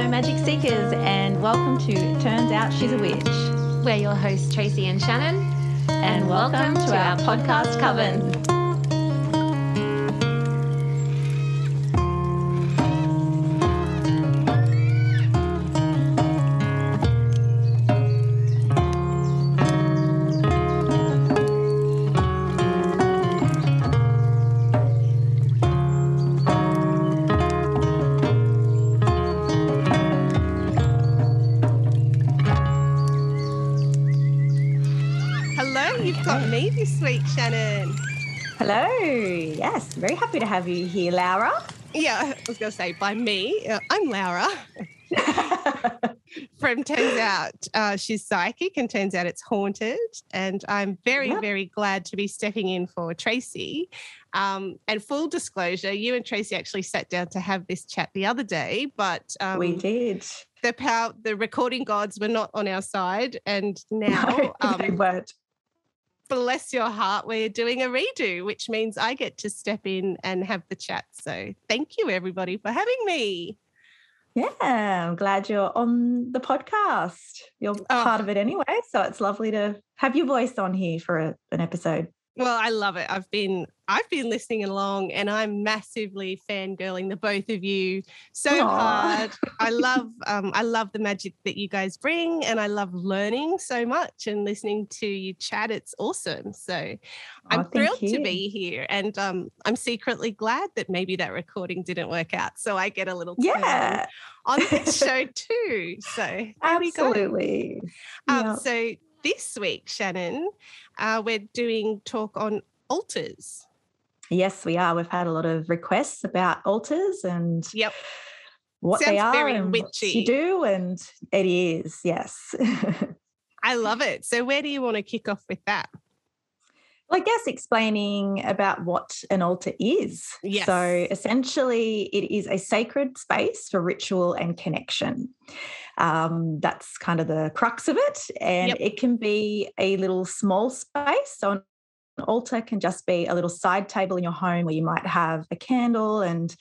Hello, Magic Seekers, and welcome to Turns Out She's a Witch. We're your hosts, Tracy and Shannon. And, welcome, to, our podcast coven. Hello. Yes, very happy to have you here, Laura. Yeah, I was going to say by me. Uh, I'm Laura from Turns Out uh, She's Psychic and Turns Out It's Haunted. And I'm very, Yep. very glad to be stepping in for Tracy. Um, and full disclosure, you and Tracy actually sat down to have this chat the other day, but um, we did. the power, the recording gods were not on our side. And now, No, they um, weren't. Bless your heart, we're doing a redo, which means I get to step in and have the chat. So thank you, everybody, for having me. Yeah, I'm glad you're on the podcast. You're Oh. part of it anyway, so it's lovely to have your voice on here for a, an episode. Well, I love it. I've been I've been listening along and I'm massively fangirling the both of you so Aw. hard. I love um, I love the magic that you guys bring and I love learning so much and listening to you chat. It's awesome. So I'm Oh, thrilled to be here. And um, I'm secretly glad that maybe that recording didn't work out. So I get a little Yeah, on this show too. So there we go. absolutely. Um, Yeah. So this week, Shannon, uh, we're doing talk on altars. Yes, we are. We've had a lot of requests about altars and Yep. what they are and what you do, and it is yes. I love it. So where do you want to kick off with that? Well, I guess explaining about what an altar is. Yes. So essentially, it is a sacred space for ritual and connection. Um, that's kind of the crux of it. And Yep. it can be a little small space. So an altar can just be a little side table in your home where you might have a candle and,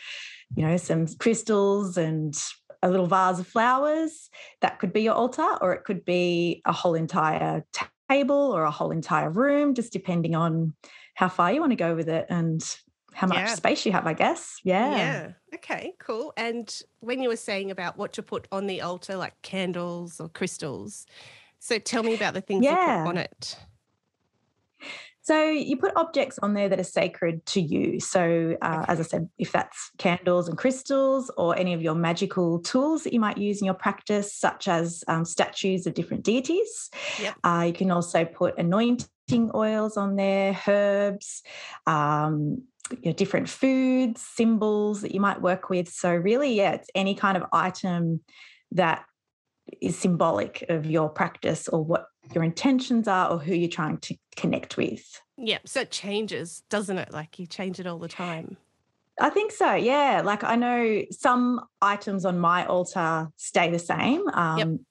you know, some crystals and a little vase of flowers. That could be your altar, or it could be a whole entire table or a whole entire room, just depending on how far you want to go with it and how much Yeah. space you have, I guess. Yeah. Yeah. Okay, cool. And when you were saying about what to put on the altar, like candles or crystals, so tell me about the things you put on it. So you put objects on there that are sacred to you. So, uh, as I said, if that's candles and crystals or any of your magical tools that you might use in your practice, such as um, statues of different deities. Yep. Uh, you can also put anointing oils on there, herbs, um, you know, different foods, symbols that you might work with. So, really, yeah, it's any kind of item that is symbolic of your practice or what your intentions are or who you're trying to connect with. Yeah. So it changes, doesn't it? Like you change it all the time. I think so. Yeah. Like I know some items on my altar stay the same. Um,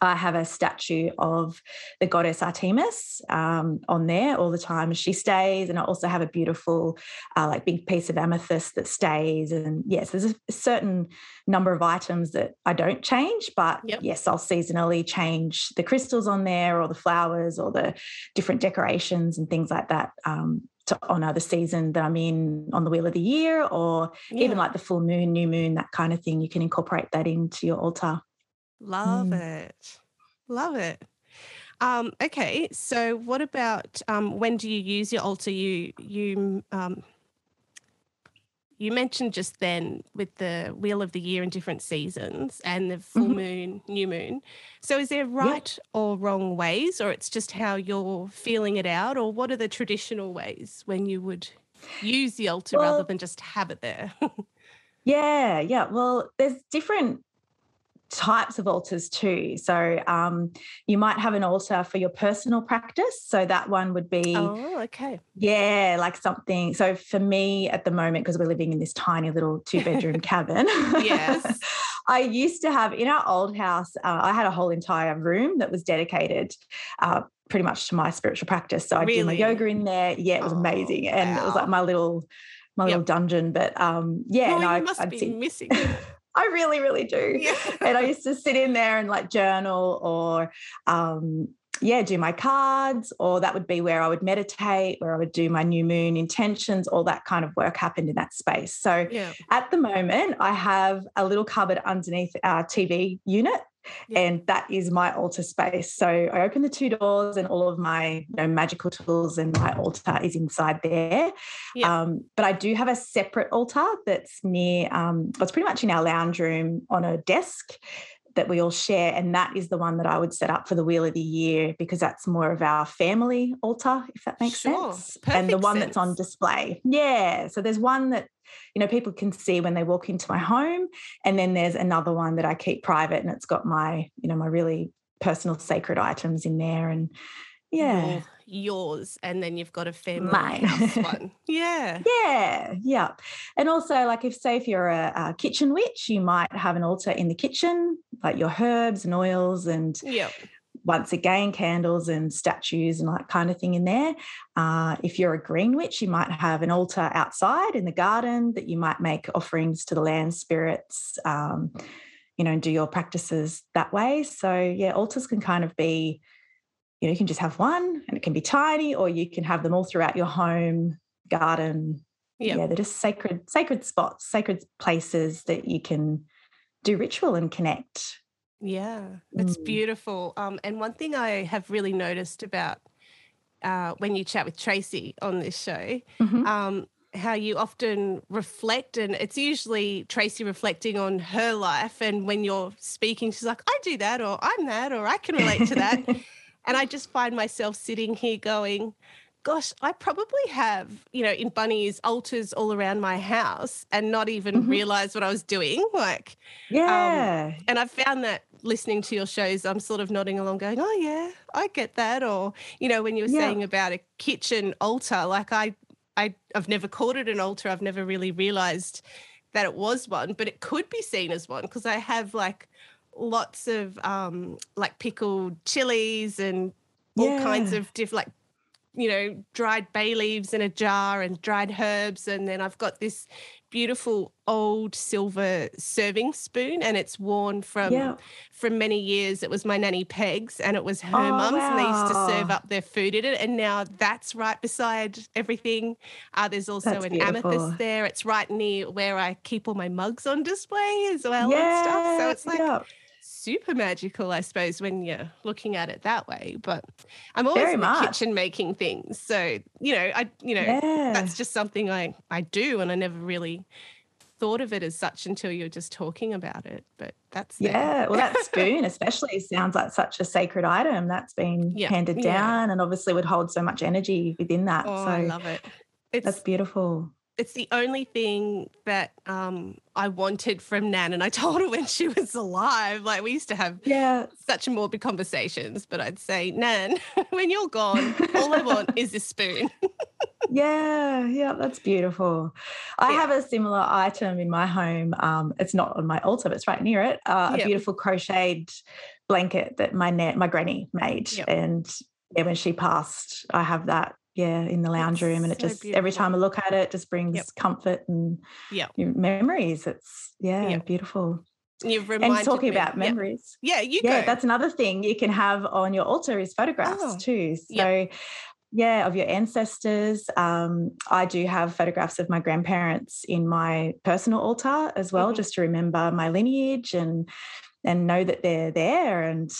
I have a statue of the goddess Artemis um, on there all the time. As she stays, and I also have a beautiful, uh, like big piece of amethyst that stays. And yes, there's a certain number of items that I don't change, but Yep. yes, I'll seasonally change the crystals on there, or the flowers, or the different decorations and things like that. Um, to honor the season that I'm in on the wheel of the year, or even like the full moon, new moon, that kind of thing. You can incorporate that into your altar. Love Mm. it. Love it. Um, okay, so what about um, when do you use your altar? You you um, you mentioned just then with the wheel of the year in different seasons and the full Mhm. moon, new moon. So is there right or wrong ways, or it's just how you're feeling it out, or what are the traditional ways when you would use the altar rather than just have it there? Yeah, yeah. Well, there's different types of altars too. So um, you might have an altar for your personal practice. So that one would be, oh, okay. yeah, like something. So for me at the moment, because we're living in this tiny little two bedroom cabin. Yes. I used to have in our old house, uh, I had a whole entire room that was dedicated uh, pretty much to my spiritual practice. So I did my yoga in there. Yeah, it was Oh, amazing. And it was like my little my Yep. little dungeon. But um, yeah, well, no, you I- must I'd be see- missing. I really, really do. Yeah. and I used to sit in there and like journal or um, yeah, do my cards, or that would be where I would meditate, where I would do my new moon intentions, all that kind of work happened in that space. So Yeah. at the moment, I have a little cupboard underneath our TV unit. Yeah. And that is my altar space. So I open the two doors, and all of my you know, magical tools and my altar is inside there. Yeah. Um, but I do have a separate altar that's near, um, well, it's pretty much in our lounge room on a desk that we all share. And that is the one that I would set up for the Wheel of the Year because that's more of our family altar, if that makes Sure. sense. And the one that's on display. Yeah. So there's one that, you know, people can see when they walk into my home. And then there's another one that I keep private and it's got my, you know, my really personal sacred items in there. And yeah. Your- yours, and then you've got a family Mine. house one. Yeah. Yeah, yeah. And also, like, if say if you're a, a kitchen witch, you might have an altar in the kitchen, like your herbs and oils, and Yeah. Once again, candles and statues and that kind of thing in there. Uh, if you're a green witch, you might have an altar outside in the garden that you might make offerings to the land spirits. Um, you know, and do your practices that way. So, yeah, altars can kind of be, you know, you can just have one and it can be tiny, or you can have them all throughout your home, garden, Yeah. yeah they're just sacred sacred spots sacred places that you can do ritual and connect Yeah, it's Mm. beautiful. Um, and one thing I have really noticed about uh, when you chat with Tracy on this show, Mhm. um, how you often reflect, and it's usually Tracy reflecting on her life. And when you're speaking, she's like, I do that, or I'm that, or I can relate to that. and I just find myself sitting here going, Gosh, I probably have, you know, in bunnies, altars all around my house and not even Mhm. realize what I was doing. Like, yeah and I've found that listening to your shows, I'm sort of nodding along, going, "Oh yeah, I get that." Or you know, when you were Yeah. saying about a kitchen altar, like I, I, I've never called it an altar. I've never really realised that it was one, but it could be seen as one because I have like lots of um like pickled chilies and all kinds of different like you know dried bay leaves in a jar and dried herbs and then i've got this beautiful old silver serving spoon and it's worn from yeah. from many years. It was my nanny peg's and it was her Oh, mum's and they used to serve up their food in it and now that's right beside everything. Uh, there's also That's an beautiful. amethyst there. It's right near where i keep all my mugs on display as well and stuff. So it's like yeah. Super magical, I suppose, when you're looking at it that way. But I'm always Very in the much. kitchen making things, so you know, I you know yeah. that's just something I I do, and I never really thought of it as such until you're just talking about it. But that's yeah, well, that spoon especially sounds like such a sacred item that's been Yeah, handed yeah. down and obviously would hold so much energy within that. Oh, so I love it. It's that's beautiful. It's the only thing that um I wanted from Nan, and I told her when she was alive. Like we used to have Yeah. such morbid conversations, but I'd say, Nan, when you're gone, all I want is this spoon. Yeah, yeah, that's beautiful. I Yeah. have a similar item in my home. Um, it's not on my altar, but it's right near it. Uh, Yeah. A beautiful crocheted blanket that my na- my granny made, Yep. and yeah, when she passed, I have that. Yeah, in the lounge room, and it so just every time I look at it, just brings comfort and Yep. memories. It's yeah, Yep. beautiful. You've reminded And talking me. about Yeah. memories, Yeah, you yeah, go. that's another thing you can have on your altar is photographs Oh, too. So, yep. yeah, of your ancestors. Um, I do have photographs of my grandparents in my personal altar as well, Mhm. just to remember my lineage and and know that they're there. And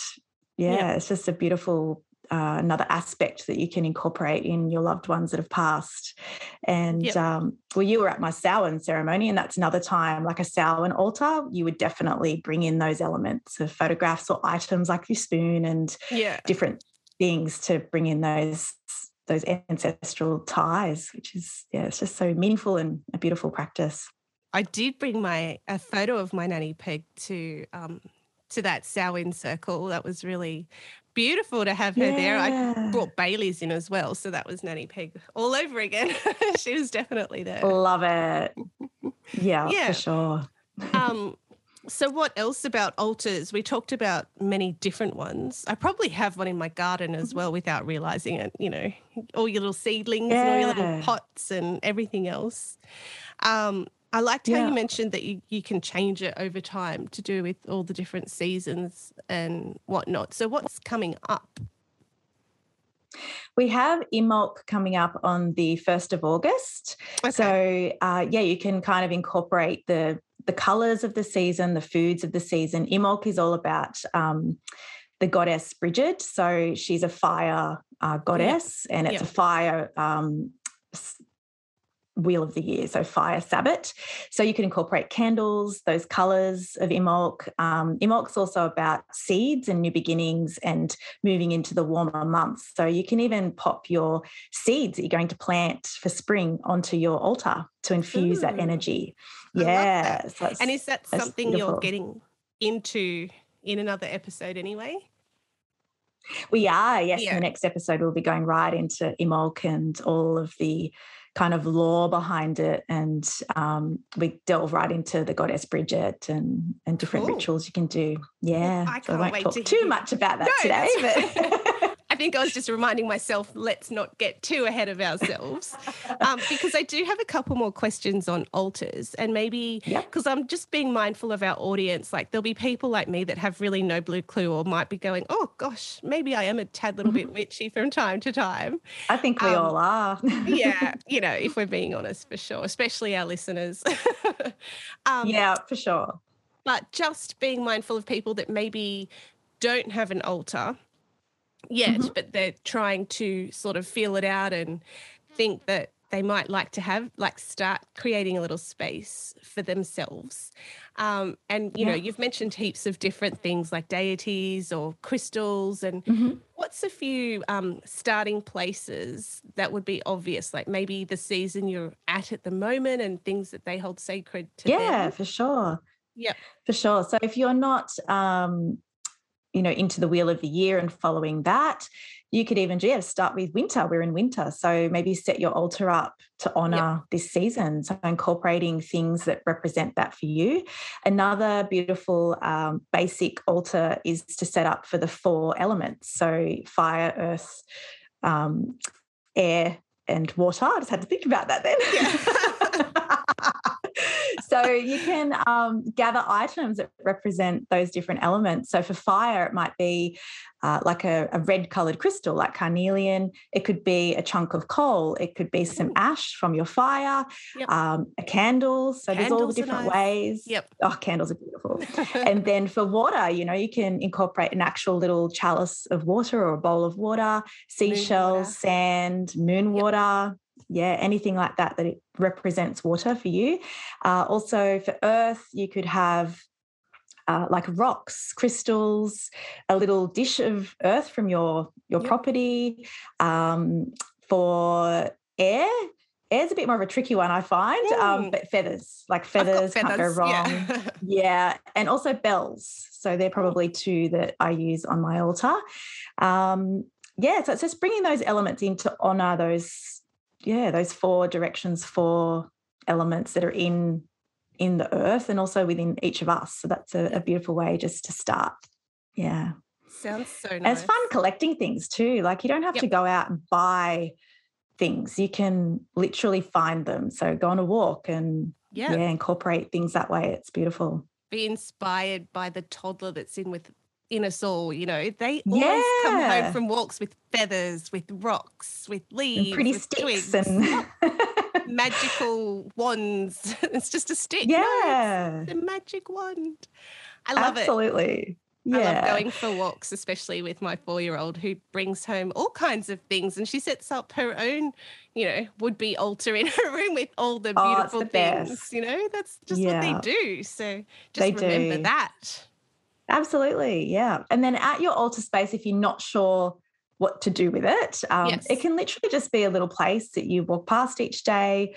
yeah, Yeah. it's just a beautiful. Uh, another aspect that you can incorporate in your loved ones that have passed. And Yep. um, well, you were at my Samhain ceremony, and that's another time, like a Samhain altar, you would definitely bring in those elements of photographs or items like your spoon and yeah. different things to bring in those those ancestral ties, which is yeah, it's just so meaningful and a beautiful practice. I did bring my a photo of my nanny peg to um to that Samhain circle. That was really beautiful to have her there. I brought Bailey's in as well, so that was nanny peg all over again. she was definitely there. Love it. Yeah, Yeah. for sure. um so what else about altars we talked about many different ones i probably have one in my garden Mm-hmm. as well without realizing it you know all your little seedlings and all your little pots and everything else um I liked how you mentioned that you, you can change it over time to do with all the different seasons and whatnot. So what's coming up? We have Imbolc coming up on the 1st of August. Okay. So, uh, yeah, you can kind of incorporate the the colors of the season, the foods of the season. Imbolc is all about um, the goddess Bridget. So she's a fire uh, goddess, and it's Yeah. a fire um, wheel of the year, so fire sabbat. So you can incorporate candles, those colors of Imbolc. Um, Imbolc's also about seeds and new beginnings and moving into the warmer months. So you can even pop your seeds that you're going to plant for spring onto your altar to infuse that energy. I Yeah. that. so And is that something beautiful. you're getting into in another episode anyway? We are, yes. In the next episode, we'll be going right into Imbolc and all of the kind of lore behind it. And um, we delve right into the goddess Bridget and, and different Cool. rituals you can do. Yeah. I I can't won't wait talk to too much about that No, today. But I think I was just reminding myself, let's not get too ahead of ourselves. um, because I do have a couple more questions on altars and maybe Yep. because I'm just being mindful of our audience. Like there'll be people like me that have really no blue clue or might be going, oh gosh, maybe I am a tad little bit witchy from time to time. I think we Um, all are. Yeah, you know, if we're being honest for sure, especially our listeners. um, yeah, for sure. but just being mindful of people that maybe don't have an altar yet, Mm-hmm. but they're trying to sort of feel it out and think that they might like to have, like, start creating a little space for themselves. Um, and, you know, you've mentioned heaps of different things like deities or crystals. And Mhm. what's a few um, starting places that would be obvious, like maybe the season you're at at the moment and things that they hold sacred to Yeah, them? for sure. yeah For sure. So if you're not, um, you know, into the wheel of the year and following that, you could even yeah, start with winter. We're in winter. So maybe set your altar up to honor this season. So incorporating things that represent that for you. Another beautiful um, basic altar is to set up for the four elements. So fire, earth, um, air, and water. I just had to think about that then. so you can um, gather items that represent those different elements. So for fire, it might be uh, like a, a red colored crystal, like carnelian. It could be a chunk of coal. It could be some ash from your fire, Yep. um, a candle. So there's all the different nice. ways. Yep. Oh, candles are beautiful. and then for water, you know, you can incorporate an actual little chalice of water or a bowl of water, seashells, water. sand, moon Yep. water. Yeah, anything like that that it represents water for you. Uh, also for earth, you could have uh, like rocks, crystals, a little dish of earth from your your Yep. property. Um, for air, air's a bit more of a tricky one, I find. Um, but feathers, like I've feathers, can't go wrong. yeah. Yeah, and also bells. So they're probably two that I use on my altar. Um, yeah, so it's just bringing those elements in to honor those, yeah, those four directions, four elements that are in in the earth and also within each of us. So that's a, a beautiful way just to start. Yeah. Sounds so And it's fun collecting things too. Like you don't have to go out and buy things. You can literally find them. So go on a walk and Yeah. yeah, incorporate things that way. It's beautiful. Be inspired by the toddler that's in with in us all, you know. They always come home from walks with feathers, with rocks, with leaves, and pretty with sticks twigs, and magical wands. it's just a stick. No, yeah, it's a magic wand. I love it. absolutely. I Yeah, love going for walks, especially with my four year old who brings home all kinds of things and she sets up her own, you know, would be altar in her room with all the Oh, beautiful the things. best. You know, that's just Yeah. what they do. So They just remember do. that. Absolutely. Yeah, and then at your altar space, if you're not sure what to do with it, um, Yes. it can literally just be a little place that you walk past each day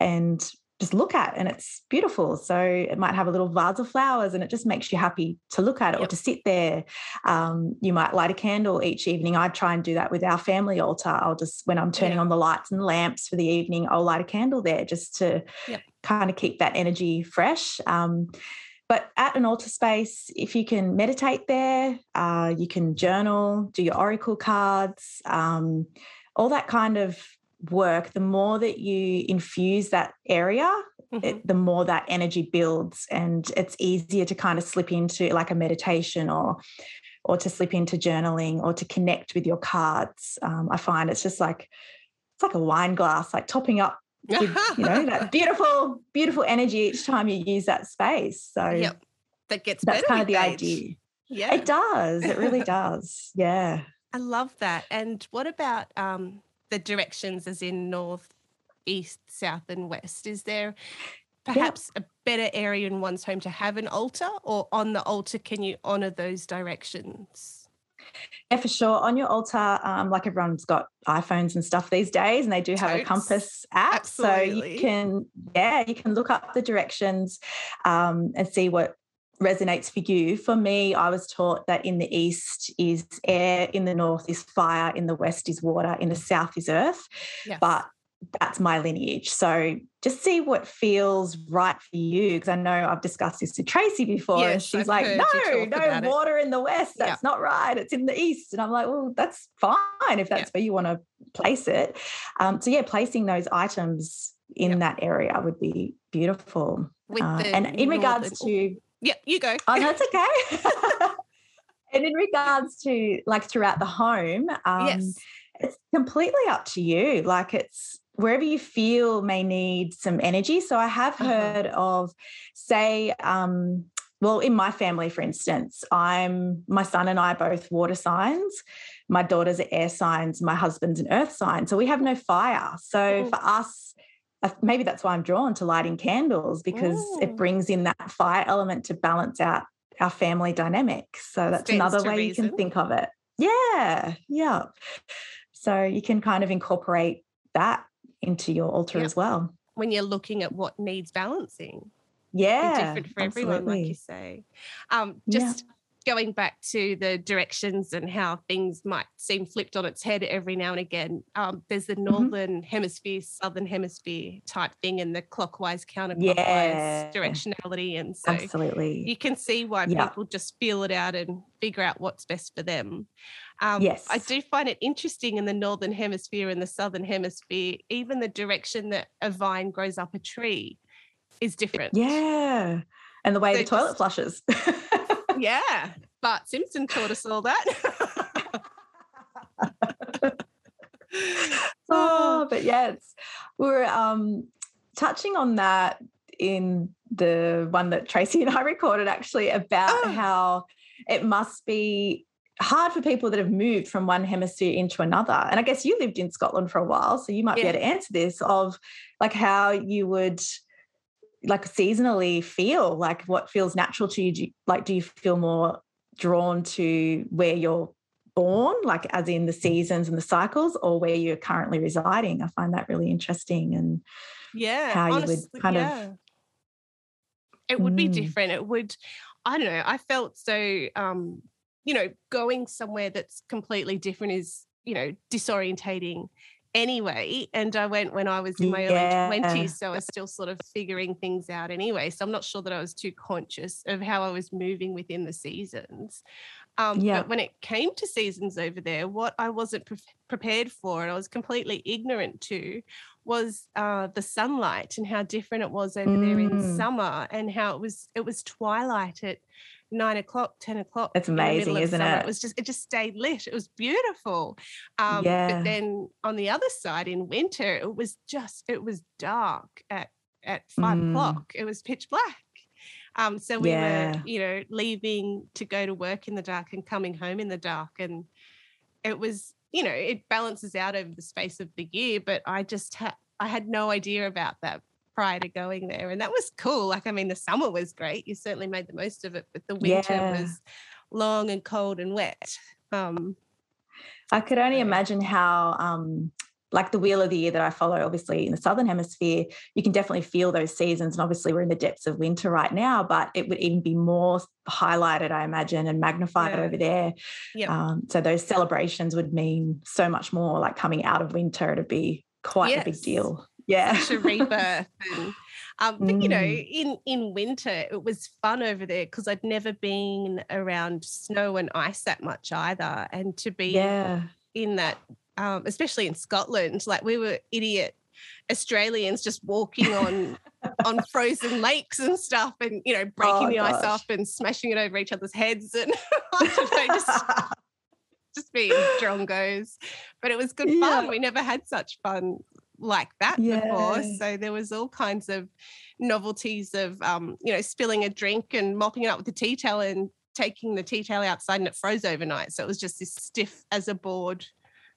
and just look at, and it's beautiful. So it might have a little vase of flowers, and it just makes you happy to look at it or to sit there. Um, you might light a candle each evening. I try and do that with our family altar. I'll just when I'm turning Yeah. on the lights and lamps for the evening, I'll light a candle there just to Yep. kind of keep that energy fresh. Um, but at an altar space, if you can meditate there, uh, you can journal, do your oracle cards, um, all that kind of work. The more that you infuse that area mm-hmm. it, the more that energy builds and it's easier to kind of slip into like a meditation or or to slip into journaling or to connect with your cards um, i find it's just like it's like a wine glass like topping up you know that beautiful beautiful energy each time you use that space. So yep. that gets that's kind of the age. idea. Yeah. It does. It really does. Yeah. I love that. And what about um the directions as in north east south and west? Is there perhaps a better area in one's home to have an altar or on the altar can you honor those directions yeah for sure on your altar um, like everyone's got iphones and stuff these days and they do have Totes. a compass app Absolutely. so you can yeah you can look up the directions um, and see what resonates for you. For me, I was taught that in the east is air, in the north is fire, in the west is water, in the south is earth. Yes. But that's my lineage. So just see what feels right for you. Because I know I've discussed this to Tracy before, yes, and she's I've like, no, no water it. in the west. That's not right. It's in the east. And I'm like, well, that's fine if that's where you want to place it. Um, so yeah, placing those items in that area would be beautiful. Uh, and in regards to yeah, you go. Oh, that's okay. and in regards to like throughout the home, um, yes. it's completely up to you. Like it's wherever you feel may need some energy. So I have uh-huh. heard of, say, um, well, in my family, for instance, I'm my son and I are both water signs. My daughter's are air signs. My husband's an earth sign. So we have no fire. So for us, maybe that's why I'm drawn to lighting candles because it brings in that fire element to balance out our family dynamic. So that's another way reason. you can think of it. Yeah, yeah. So you can kind of incorporate that into your altar yep. as well. When you're looking at what needs balancing. Yeah. different for absolutely. everyone, like you say. Um, just going back to the directions and how things might seem flipped on its head every now and again, um, there's the mm-hmm. northern mm-hmm. hemisphere, southern hemisphere type thing, and the clockwise, counterclockwise yeah. directionality. And so, absolutely, you can see why yeah. people just feel it out and figure out what's best for them. Um, yes, I do find it interesting in the northern hemisphere and the southern hemisphere, even the direction that a vine grows up a tree is different. Yeah, and the way so the toilet just, flushes. yeah, Bart Simpson taught us all that. oh, but yes, we are um, touching on that in the one that Tracy and I recorded actually about oh. how it must be hard for people that have moved from one hemisphere into another. And I guess you lived in Scotland for a while, so you might yeah. be able to answer this of like how you would like seasonally feel like what feels natural to you do you, like do you feel more drawn to where you're born like as in the seasons and the cycles or where you're currently residing i find that really interesting and yeah how honestly, you would kind yeah. of it would mm. be different it would i don't know i felt so um you know going somewhere that's completely different is you know disorientating anyway. And I went when I was in my yeah. early 20s. So I was still sort of figuring things out anyway. So I'm not sure that I was too conscious of how I was moving within the seasons. Um, yeah. But when it came to seasons over there, what I wasn't pre- prepared for and I was completely ignorant to was uh, the sunlight and how different it was over mm. there in mm. summer and how it was it was twilight at nine o'clock, 10 o'clock. It's amazing, isn't summer. it? It was just, it just stayed lit. It was beautiful. Um, yeah. But then on the other side in winter, it was just, it was dark at, at five mm. o'clock. It was pitch black. Um, so we yeah. were, you know, leaving to go to work in the dark and coming home in the dark. And it was, you know, it balances out over the space of the year, but I just had, I had no idea about that prior to going there. And that was cool. Like, I mean, the summer was great. You certainly made the most of it, but the winter yeah. was long and cold and wet. Um, I could only imagine how, um, like the wheel of the year that I follow, obviously in the southern hemisphere, you can definitely feel those seasons. And obviously, we're in the depths of winter right now, but it would even be more highlighted, I imagine, and magnified yeah. over there. Yep. Um, so those celebrations would mean so much more. Like coming out of winter, it'd be quite yes. a big deal yeah such a rebirth and um, but, you know mm. in in winter it was fun over there because i'd never been around snow and ice that much either and to be yeah. in that um, especially in scotland like we were idiot australians just walking on on frozen lakes and stuff, and you know, breaking Oh, the ice up and smashing it over each other's heads, and know, just just being drongos. But it was good fun. We never had such fun like that before. Yeah. So there was all kinds of novelties of um, you know, spilling a drink and mopping it up with the tea towel and taking the tea towel outside and it froze overnight. So it was just this stiff as a board,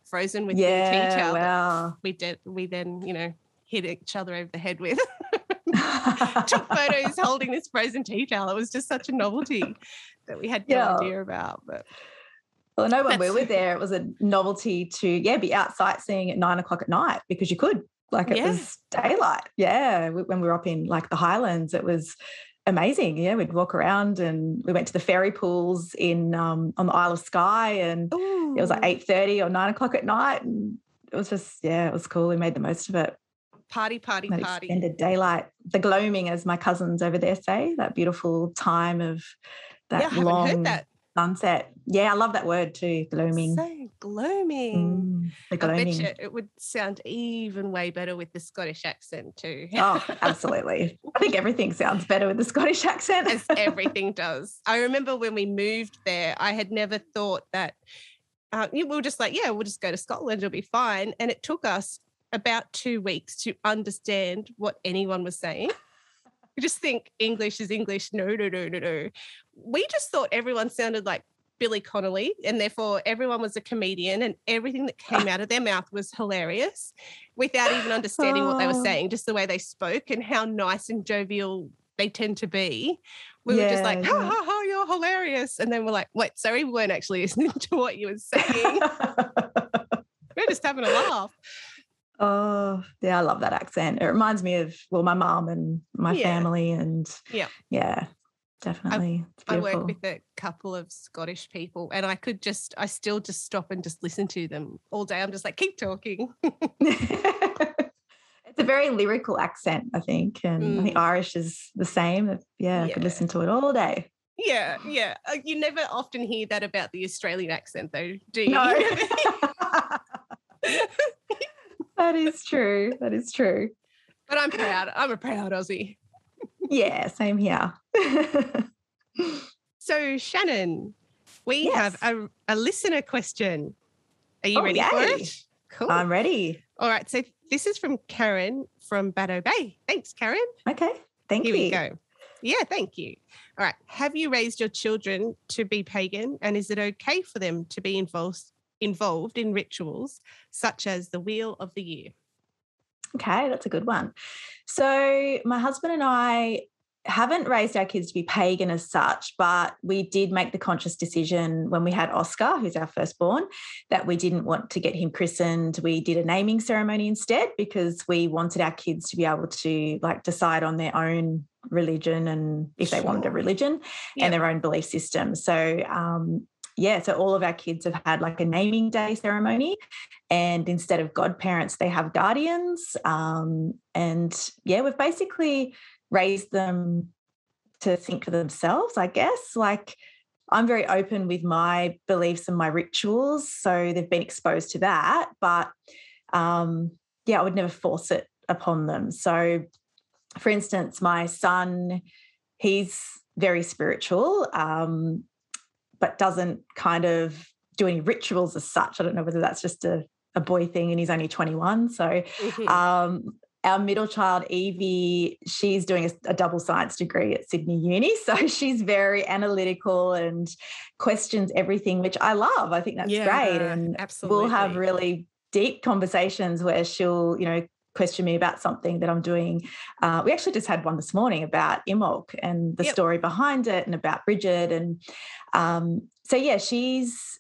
frozen with the tea towel wow. we did we then, you know, hit each other over the head with. Took photos holding this frozen tea towel. It was just such a novelty that we had no Yeah. idea about. But Well, I know when we were there, it was a novelty to yeah be out sightseeing at nine o'clock at night because you could like it Yeah. was daylight. Yeah, when we were up in like the Highlands, it was amazing. Yeah, we'd walk around and we went to the Fairy Pools in um, on the Isle of Skye, and it was like eight thirty or nine o'clock at night, and it was just yeah, it was cool. We made the most of it. party, party, That party. extended daylight, the gloaming, as my cousins over there say, that beautiful time of that yeah, long heard that. Sunset. Yeah, I love that word too, gloaming. So gloaming. Mm, the I bet you it would sound even way better with the Scottish accent too. Oh, absolutely. I think everything sounds better with the Scottish accent. as everything does. I remember when we moved there, I had never thought that uh, we were just like, yeah, we'll just go to Scotland, it'll be fine. And it took us about two weeks to understand what anyone was saying. You just think English is English. No, no, no, no, no. We just thought everyone sounded like Billy Connolly, and therefore everyone was a comedian, and everything that came out of their mouth was hilarious without even understanding what they were Oh. saying, just the way they spoke and how nice and jovial they tend to be. We were just like, Yeah, ha ha ha, you're hilarious. And then we're like, wait, sorry, we weren't actually listening to what you were saying. we're just having a laugh. oh, yeah, I love that accent. It reminds me of well, my mom and my Yeah. family, and Yeah. yeah, definitely. It's I work with a couple of Scottish people and I could just, I still just stop and just listen to them all day. I'm just like, keep talking. it's a very lyrical accent, I think, and I think Irish is the same. Yeah, I could Mm. Listen to it all day. yeah, yeah. Uh, You never often hear that about the Australian accent, though, do you? No. That is true. That is true. but I'm proud. I'm a proud Aussie. Yeah, same here. So, Shannon, we have a, a listener question. Are you Oh, ready for it? Cool. I'm ready. All right. So, this is from Karen from Baddo Bay. Thanks, Karen. Okay. Thank Here you. Here we go. Yeah, thank you. All right. Have you raised your children to be pagan? And is it okay for them to be involved involved in rituals such as the Wheel of the Year? Okay, that's a good one. So, my husband and I haven't raised our kids to be pagan as such, but we did make the conscious decision when we had Oscar, who's our firstborn, that we didn't want to get him christened. We did a naming ceremony instead because we wanted our kids to be able to like decide on their own religion and if they wanted a religion Yeah. and their own belief system. So, um, yeah, so all of our kids have had like a naming day ceremony, and instead of godparents, they have guardians. Um, and yeah, we've basically raised them to think for themselves, I guess. Like, I'm very open with my beliefs and my rituals, so they've been exposed to that. But um, yeah, I would never force it upon them. So, for instance, my son, he's very spiritual, um, but doesn't kind of do any rituals as such. I don't know whether that's just a, a boy thing and he's only 21. So, Mhm. um, our middle child, Evie, she's doing a, a double science degree at Sydney Uni. So she's very analytical and questions everything, which I love. I think that's great. And absolutely. we'll have really deep conversations where she'll, you know, question me about something that I'm doing. Uh, we actually just had one this morning about Imbolc and the Yep. story behind it and about Bridget. And um, so, yeah, she's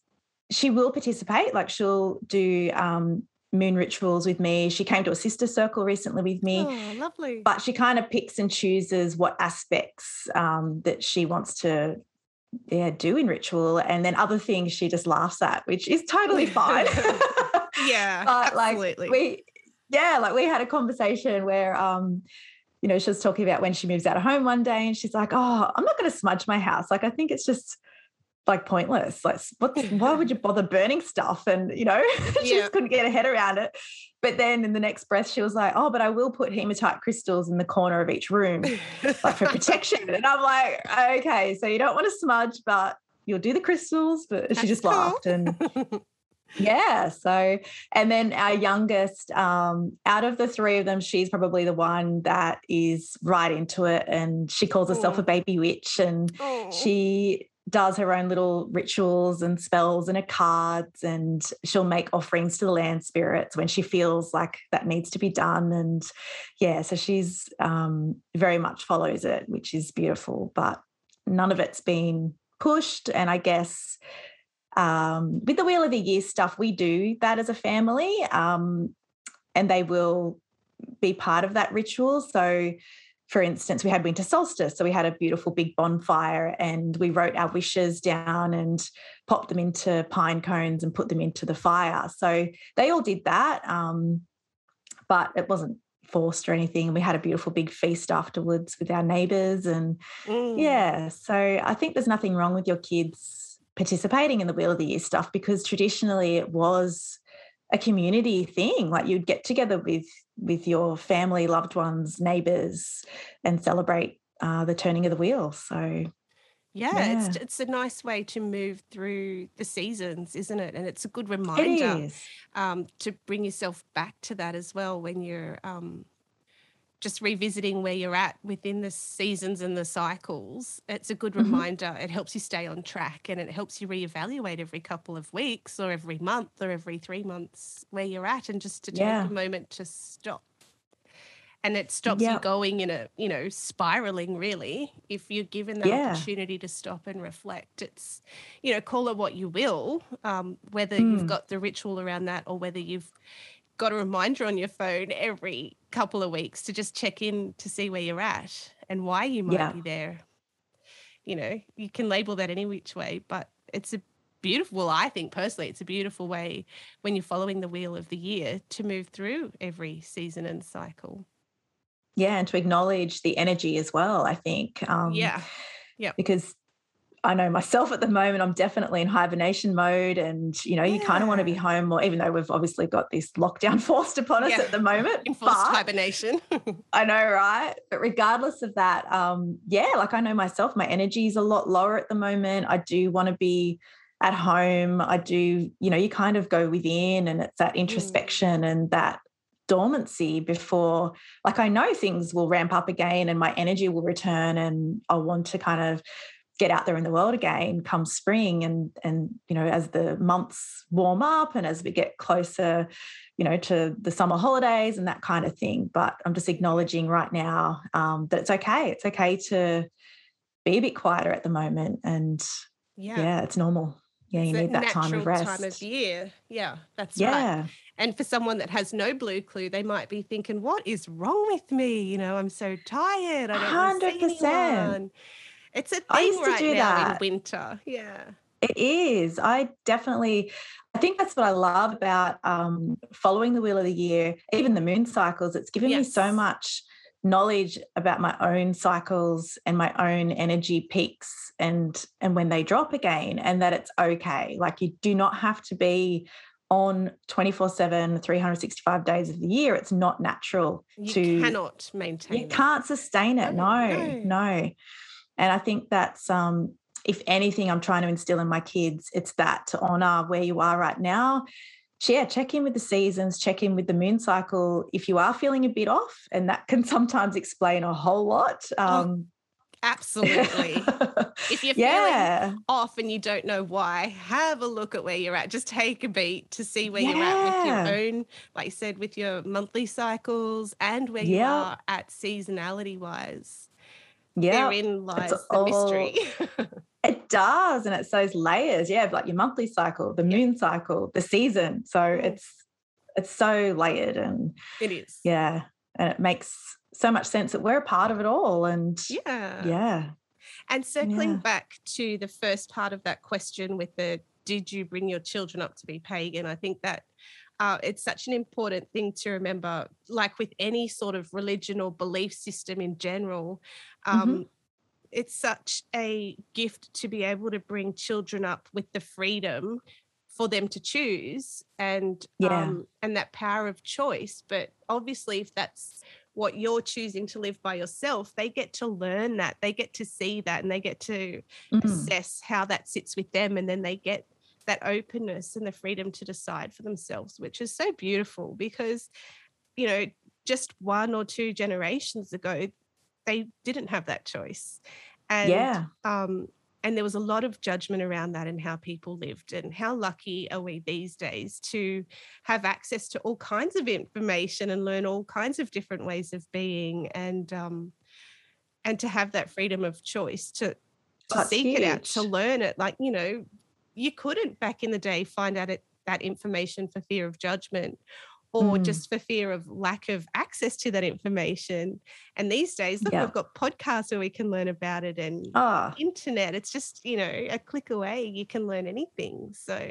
she will participate. Like she'll do um, moon rituals with me. She came to a sister circle recently with me. Oh, lovely. But she kind of picks and chooses what aspects um, that she wants to yeah, do in ritual. And then other things she just laughs at, which is totally fine. yeah, but absolutely. like we yeah like we had a conversation where um you know she was talking about when she moves out of home one day and she's like oh i'm not going to smudge my house like i think it's just like pointless. Like, what's why would you bother burning stuff? And you know, she Yeah. just couldn't get her head around it. But then in the next breath, she was like, "Oh, but I will put hematite crystals in the corner of each room, like for protection." and I'm like, "Okay, so you don't want to smudge, but you'll do the crystals." But she just laughed and yeah. So, and then our youngest, um, out of the three of them, she's probably the one that is right into it, and she calls herself a baby witch, and she does her own little rituals and spells and her cards and she'll make offerings to the land spirits when she feels like that needs to be done and yeah so she's um, very much follows it which is beautiful but none of it's been pushed and i guess um, with the wheel of the year stuff we do that as a family um, and they will be part of that ritual so for instance, we had winter solstice. So we had a beautiful big bonfire and we wrote our wishes down and popped them into pine cones and put them into the fire. So they all did that. Um, but it wasn't forced or anything. We had a beautiful big feast afterwards with our neighbors. And Mm. yeah, so I think there's nothing wrong with your kids participating in the Wheel of the Year stuff because traditionally it was a community thing. Like you'd get together with with your family, loved ones, neighbors, and celebrate uh, the turning of the wheel. So Yeah, it's Yeah. it's a nice way to move through the seasons, isn't it? And it's a good reminder um, to bring yourself back to that as well when you're um, just revisiting where you're at within the seasons and the cycles. It's a good Mhm. reminder. It helps you stay on track and it helps you reevaluate every couple of weeks or every month or every three months where you're at and just to take Yeah. a moment to stop. And it stops Yeah. you going in a, you know, spiraling really. If you're given the Yeah. opportunity to stop and reflect, it's, you know, call it what you will, um, whether Mm. you've got the ritual around that or whether you've got a reminder on your phone every couple of weeks to just check in to see where you're at and why you might Yeah. be there. You know, you can label that any which way, but it's a beautiful, well, I think personally, it's a beautiful way when you're following the wheel of the year to move through every season and cycle. Yeah, and to acknowledge the energy as well. I think. Um, yeah. because I know myself at the moment, I'm definitely in hibernation mode. And, you know, you kind of want to be home more, even though we've obviously got this lockdown forced upon us Yeah. at the moment. Enforced hibernation. I know, right? But regardless of that, um, yeah, like I know myself, my energy is a lot lower at the moment. I do want to be at home. I do, you know, you kind of go within and it's that introspection and that dormancy before, like, I know things will ramp up again and my energy will return and I'll want to kind of get out there in the world again come spring and and you know as the months warm up and as we get closer you know to the summer holidays and that kind of thing but i'm just acknowledging right now um, that it's okay it's okay to be a bit quieter at the moment and yeah. yeah, it's normal yeah you It's need that time of rest time of year. Yeah, that's right. And for someone that has no blue clue, they might be thinking, "What is wrong with me? You know, I'm so tired. I don't want to see 100%. anyone." It's a thing I used to right do now that. in winter. Yeah. It is. I definitely, I think that's what I love about um, following the wheel of the year, even the moon cycles. It's given me so much knowledge about my own cycles and my own energy peaks and and when they drop again and that it's okay like you do not have to be on 24/7 365 days of the year it's not natural You to cannot maintain. you that. can't sustain it No, no, no. And i think that's um if anything i'm trying to instill in my kids it's that to honor where you are right now yeah check in with the seasons check in with the moon cycle if you are feeling a bit off and that can sometimes explain a whole lot um Absolutely. if you're feeling off and you don't know why, have a look at where you're at. Just take a beat to see where you're at with your own, like you said, with your monthly cycles and where you are at seasonality wise. Yeah Therein lies the all- mystery. It does, and it's those layers, yeah, like your monthly cycle, the Yeah. moon cycle, the season. So it's it's so layered, and it is. yeah, and it makes so much sense that we're a part of it all, and Yeah. yeah, And circling Yeah. back to the first part of that question with the did you bring your children up to be pagan? I think that uh, it's such an important thing to remember. Like with any sort of religion or belief system in general, um, it's such a gift to be able to bring children up with the freedom for them to choose and Yeah. um, and that power of choice but obviously if that's what you're choosing to live by yourself they get to learn that they get to see that and they get to Mm. assess how that sits with them and then they get that openness and the freedom to decide for themselves which is so beautiful because you know just one or two generations ago they didn't have that choice and yeah. um and there was a lot of judgment around that and how people lived and how lucky are we these days to have access to all kinds of information and learn all kinds of different ways of being and um and to have that freedom of choice to to That's seek it out to learn it like you know you couldn't back in the day find out it, that information for fear of judgment or Mm. just for fear of lack of access to that information and these days look Yeah. we've got podcasts where we can learn about it and Oh, internet it's just you know a click away you can learn anything so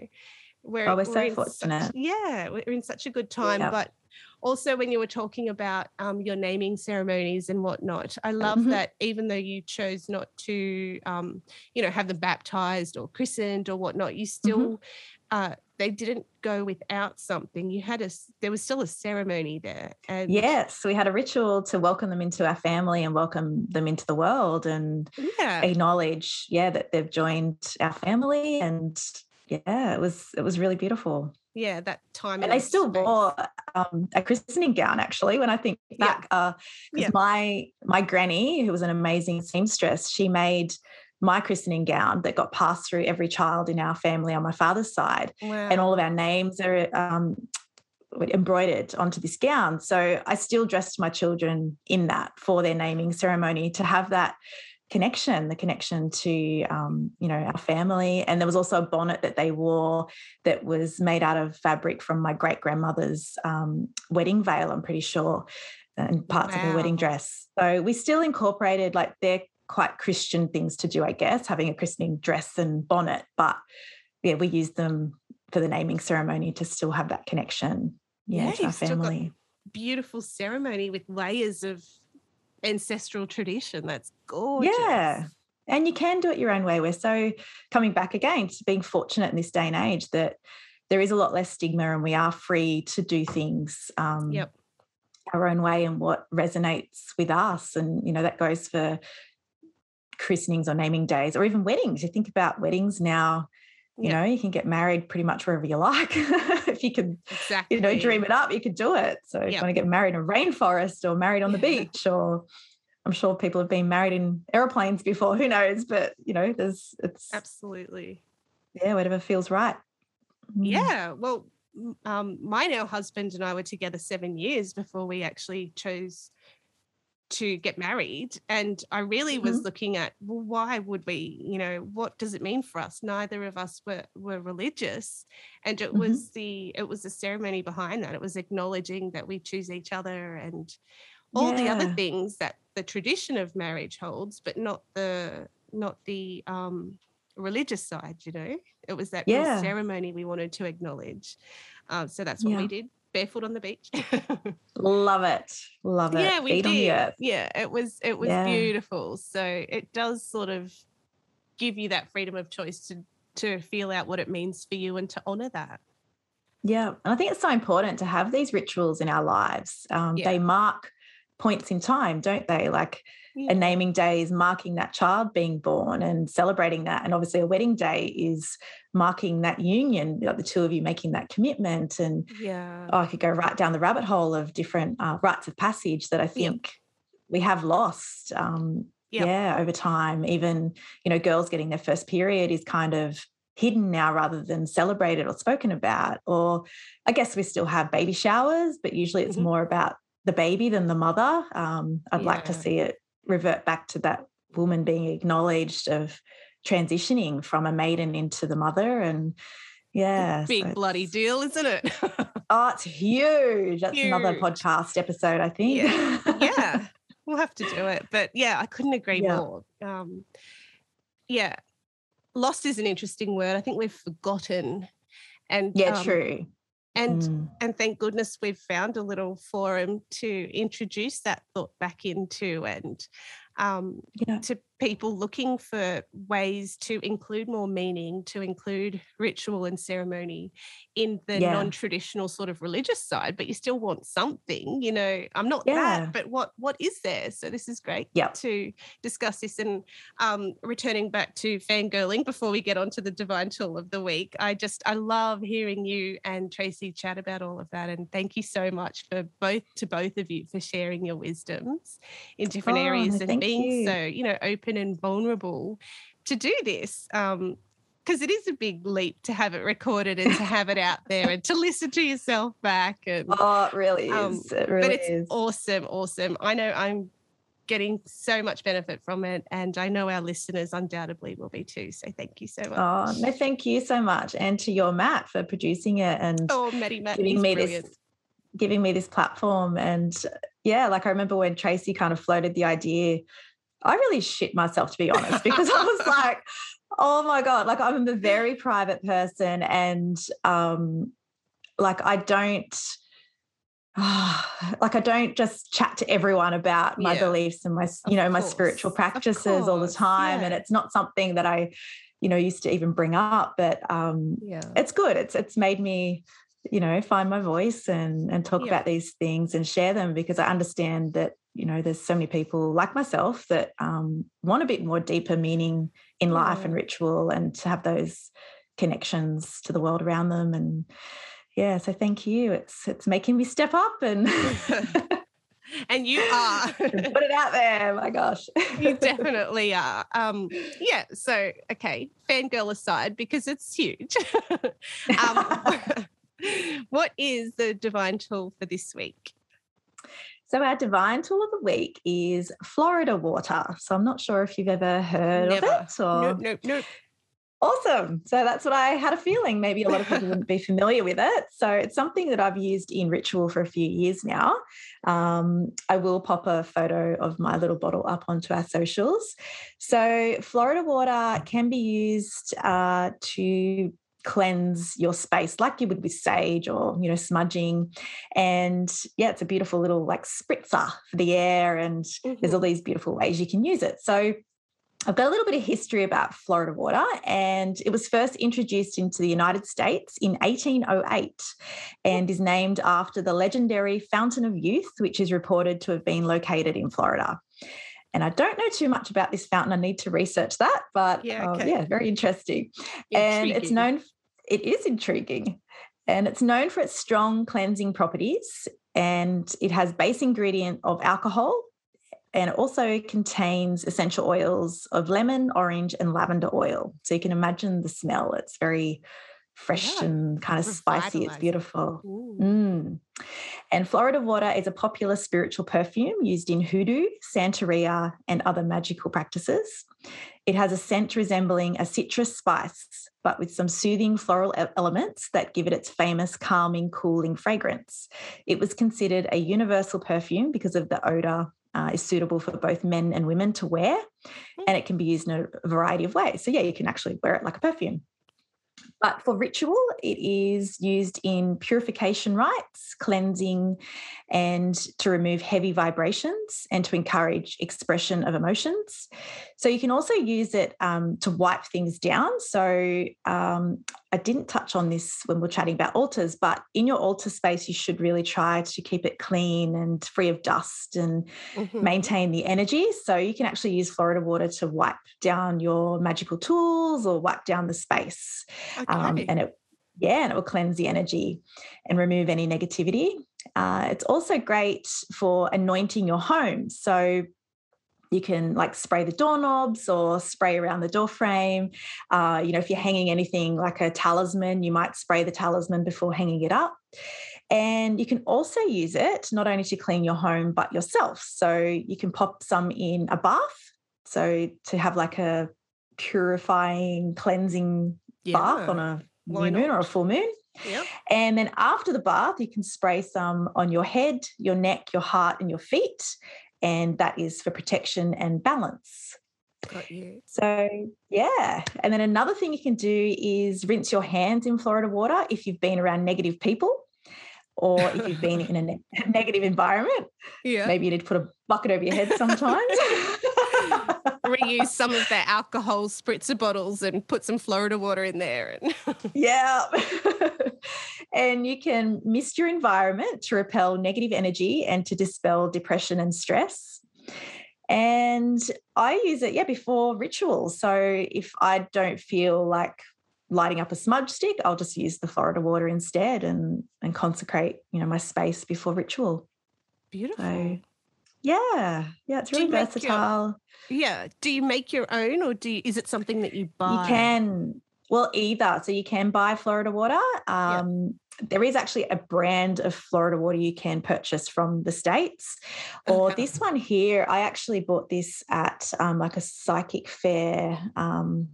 we're, Oh, we're so in such- fortunate. yeah we're in such a good time Yeah. but also when you were talking about um, your naming ceremonies and whatnot i love Mhm. that even though you chose not to um, you know have them baptized or christened or whatnot Mm-hmm. you still uh, they didn't go without something you had a there was still a ceremony there and yes. We had a ritual to welcome them into our family and welcome them into the world and yeah acknowledge, yeah, that they've joined our family. And yeah, it was it was really beautiful. yeah that time and they still space. wore um, a christening gown actually when i think Yeah. back uh 'cause Yeah. my my granny who was an amazing seamstress she made my christening gown that got passed through every child in our family on my father's side wow. and all of our names are um, embroidered onto this gown so i still dressed my children in that for their naming ceremony to have that connection the connection to um, you know our family. And there was also a bonnet that they wore that was made out of fabric from my great grandmother's um, wedding veil i'm pretty sure and parts of her wedding dress. So we still incorporated like they're quite christian things to do i guess having a christening dress and bonnet but yeah we used them for the naming ceremony to still have that connection yeah, Yeah, to our you've still got family. beautiful ceremony with layers of ancestral tradition. That's gorgeous. Yeah. And you can do it your own way. We're so coming back again to being fortunate in this day and age that there is a lot less stigma and we are free to do things um, Yep. our own way and what resonates with us. And, you know, that goes for christenings or naming days or even weddings. You think about weddings now, you Yeah. know, you can get married pretty much wherever you like. if you can, Exactly. you know, dream it up, you could do it. So if Yep. you want to get married in a rainforest or married on the beach or I'm sure people have been married in airplanes before, who knows? But you know, there's it's Absolutely. yeah, whatever feels right. Mm. Yeah. Well, um, my now husband and I were together seven years before we actually chose to get married. And I really was Mhm. looking at, well, why would we, you know, what does it mean for us? Neither of us were, were religious. And it Mhm. was the, it was the ceremony behind that. It was acknowledging that we choose each other and all the other things that the tradition of marriage holds, but not the, not the, um, religious side, you know, it was that Yeah. ceremony we wanted to acknowledge. Um, so that's what Yeah. we did barefoot on the beach. Love it. Love it. yeah, we Feet on the did. earth. Yeah, it was it was Yeah. beautiful. So it does sort of give you that freedom of choice to to feel out what it means for you and to honor that. Yeah. And I think it's so important to have these rituals in our lives. Um, Yeah. They mark points in time, don't they? Like Yeah. a naming day is marking that child being born and celebrating that. And obviously, a wedding day is marking that union, like the two of you making that commitment. And Yeah. oh, I could go right down the rabbit hole of different uh, rites of passage that I think we have lost. Um, Yep. Yeah, over time. Even, you know, girls getting their first period is kind of hidden now rather than celebrated or spoken about. Or I guess we still have baby showers, but usually it's Mhm. more about the baby than the mother. Um, I'd like to see it revert back to that woman being acknowledged of transitioning from a maiden into the mother. And yeah. so Big bloody deal, isn't it? Oh, it's huge. That's another podcast episode, I think. Yeah. yeah. We'll have to do it. But yeah, I couldn't agree Yeah. more. Um, yeah. Lost is an interesting word. I think we've forgotten. And yeah, um, true. And Mm. and thank goodness we've found a little forum to introduce that thought back into and um, Yeah. to people looking for ways to include more meaning, to include ritual and ceremony in the Yeah. non-traditional sort of religious side, but you still want something, you know, I'm not Yeah. that, but what what is there? So this is great Yep. to discuss this. And um, returning back to fangirling before we get on to the divine tool of the week, I just I love hearing you and Tracy chat about all of that. And thank you so much for both to both of you for sharing your wisdoms in different Oh, areas and being you. so, you know, open and vulnerable to do this. Um, because it is a big leap to have it recorded and to have it out there and to listen to yourself back and Oh, it really is. Um, it really but it's is. awesome, awesome. I know I'm getting so much benefit from it, and I know our listeners undoubtedly will be too. So thank you so much. Oh, no, thank you so much. And to your Matt for producing it and Oh, Maddie Matt, giving me brilliant. this giving me this platform. And yeah, like I remember when Tracy kind of floated the idea, I really shit myself to be honest, because I was like, oh my God, like I'm a very private person and um like I don't like I don't just chat to everyone about my Yeah. beliefs and my s- Of you know my spiritual practices all the course, time and it's not something that I you know used to even bring up but um Yeah. it's good it's it's made me you know find my voice and and talk Yeah. about these things and share them because I understand that you know there's so many people like myself that um want a bit more deeper meaning in life and ritual and to have those connections to the world around them and yeah so thank you it's it's making me step up and and you are. put it out there my gosh you definitely are. Um, yeah. So, okay, fangirl aside, because it's huge. um, what is the divine tool for this week? So our divine tool of the week is Florida water. So I'm not sure if you've ever heard Never. of it or Nope, nope, nope. awesome. So that's what I had a feeling. Maybe a lot of people wouldn't be familiar with it. So it's something that I've used in ritual for a few years now. Um, I will pop a photo of my little bottle up onto our socials. So Florida water can be used uh, to cleanse your space like you would with sage or you know smudging and yeah it's a beautiful little like spritzer for the air and there's all these beautiful ways you can use it so I've got a little bit of history about Florida water, and it was first introduced into the United States in 1808 and is named after the legendary Fountain of Youth, which is reported to have been located in Florida. And I don't know too much about this fountain. I need to research that, but Yeah, uh, okay. yeah, very interesting. And it's Intriguing. known, it is intriguing. And it's known for its strong cleansing properties. And it has base ingredient of alcohol. And it also contains essential oils of lemon, orange, and lavender oil. So you can imagine the smell. It's very fresh Yeah, and kind of spicy. It's beautiful. Mm. And Florida water is a popular spiritual perfume used in hoodoo, Santeria, and other magical practices. It has a scent resembling a citrus spice, but with some soothing floral elements that give it its famous calming, cooling fragrance. It was considered a universal perfume because of the odor. Uh, is suitable for both men and women to wear, and it can be used in a variety of ways. So, yeah, you can actually wear it like a perfume. But for ritual, it is used in purification rites, cleansing, and to remove heavy vibrations and to encourage expression of emotions. So you can also use it um, to wipe things down. So um, I didn't touch on this when we are chatting about altars, but in your altar space, you should really try to keep it clean and free of dust and Mhm. maintain the energy. So you can actually use Florida water to wipe down your magical tools or wipe down the space. Um, and it, yeah, and it will cleanse the energy and remove any negativity. Uh, it's also great for anointing your home. So you can like spray the doorknobs or spray around the door frame. Uh, you know, if you're hanging anything like a talisman, you might spray the talisman before hanging it up. And you can also use it not only to clean your home, but yourself. So you can pop some in a bath. So to have like a purifying, cleansing bath on a new moon or a full moon. Yep. And then after the bath, you can spray some on your head, your neck, your heart, and your feet. And that is for protection and balance. Got you. So, yeah. And then another thing you can do is rinse your hands in Florida water if you've been around negative people or if you've been in a ne- negative environment. Yeah. Maybe you need to put a bucket over your head sometimes. reuse some of their alcohol spritzer bottles and put some Florida water in there. And yeah. and you can mist your environment to repel negative energy and to dispel depression and stress. And I use it, yeah, before rituals. So if I don't feel like lighting up a smudge stick, I'll just use the Florida water instead and and consecrate, you know, my space before ritual. Beautiful. So, yeah, yeah, it's really versatile. Your, yeah. Do you make your own, or do you, is it something that you buy? You can. Well, either. So you can buy Florida water. Um, yeah. There is actually a brand of Florida water you can purchase from the states, or okay. this one here. I actually bought this at um, like a psychic fair um,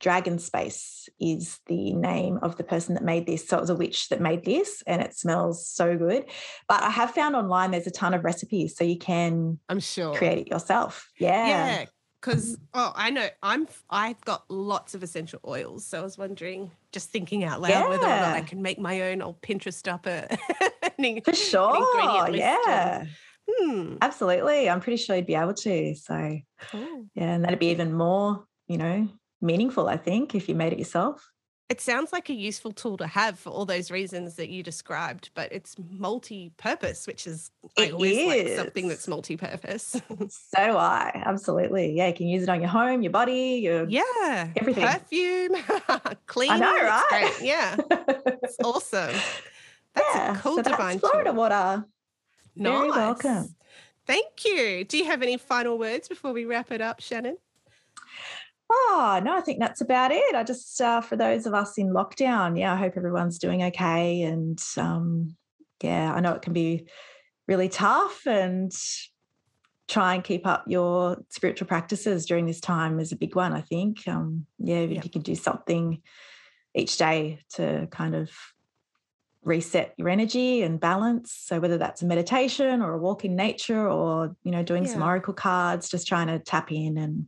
Dragon Space is the name of the person that made this. So it was a witch that made this and it smells so good. But I have found online there's a ton of recipes so you can I'm sure create it yourself. Yeah. Yeah. Because oh, I know I'm I've got lots of essential oils, so I was wondering, just thinking out loud, yeah. whether or not I can make my own. I'll Pinterest up a for sure. yeah, hmm. absolutely. I'm pretty sure you'd be able to. So cool. yeah, and that'd be even more, you know, meaningful, I think, if you made it yourself. It sounds like a useful tool to have for all those reasons that you described, but it's multi-purpose, which is I always is. like something that's multi-purpose. so I. Absolutely. Yeah, you can use it on your home, your body, your yeah, everything. Perfume, cleaning. I know, right? Great. Yeah, it's awesome. That's yeah, a cool so divine Florida tool. water. Nice. Very welcome. Thank you. Do you have any final words before we wrap it up, Shannon? Oh, no, I think that's about it. I just, uh, for those of us in lockdown, yeah, I hope everyone's doing okay. And um, yeah, I know it can be really tough and try and keep up your spiritual practices during this time is a big one, I think. Um, yeah, if yeah. you can do something each day to kind of reset your energy and balance. So whether that's a meditation or a walk in nature or, you know, doing yeah. some oracle cards, just trying to tap in and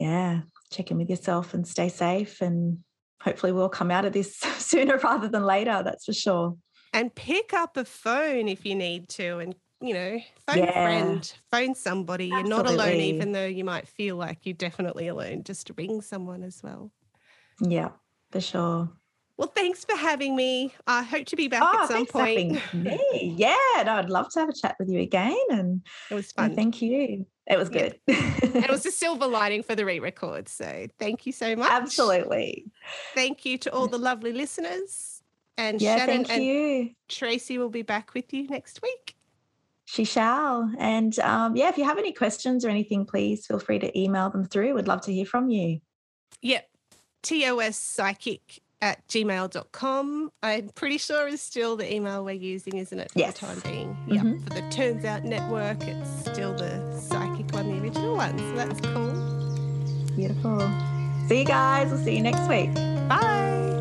yeah, check in with yourself and stay safe. And hopefully, we'll come out of this sooner rather than later. That's for sure. And pick up a phone if you need to, and you know, phone yeah. a friend, phone somebody. Absolutely. You're not alone, even though you might feel like you're definitely alone. Just ring someone as well. Yeah, for sure. Well, thanks for having me. I hope to be back oh, at some point. me. Yeah, no, I'd love to have a chat with you again. And it was fun. thank you. It was good. Yeah. and it was a silver lining for the re-record. So thank you so much. Absolutely. Thank you to all the lovely listeners. And yeah, Shannon thank you. Tracy will be back with you next week. She shall. And um, yeah, if you have any questions or anything, please feel free to email them through. We'd love to hear from you. Yep. TOS Psychic at gmail.com. I'm pretty sure is still the email we're using, isn't it, for yes. the time being? Mm-hmm. Yeah. For the Turns Out Network, it's still the psychic one, the original one. So that's cool. Beautiful. See you guys. We'll see you next week. Bye.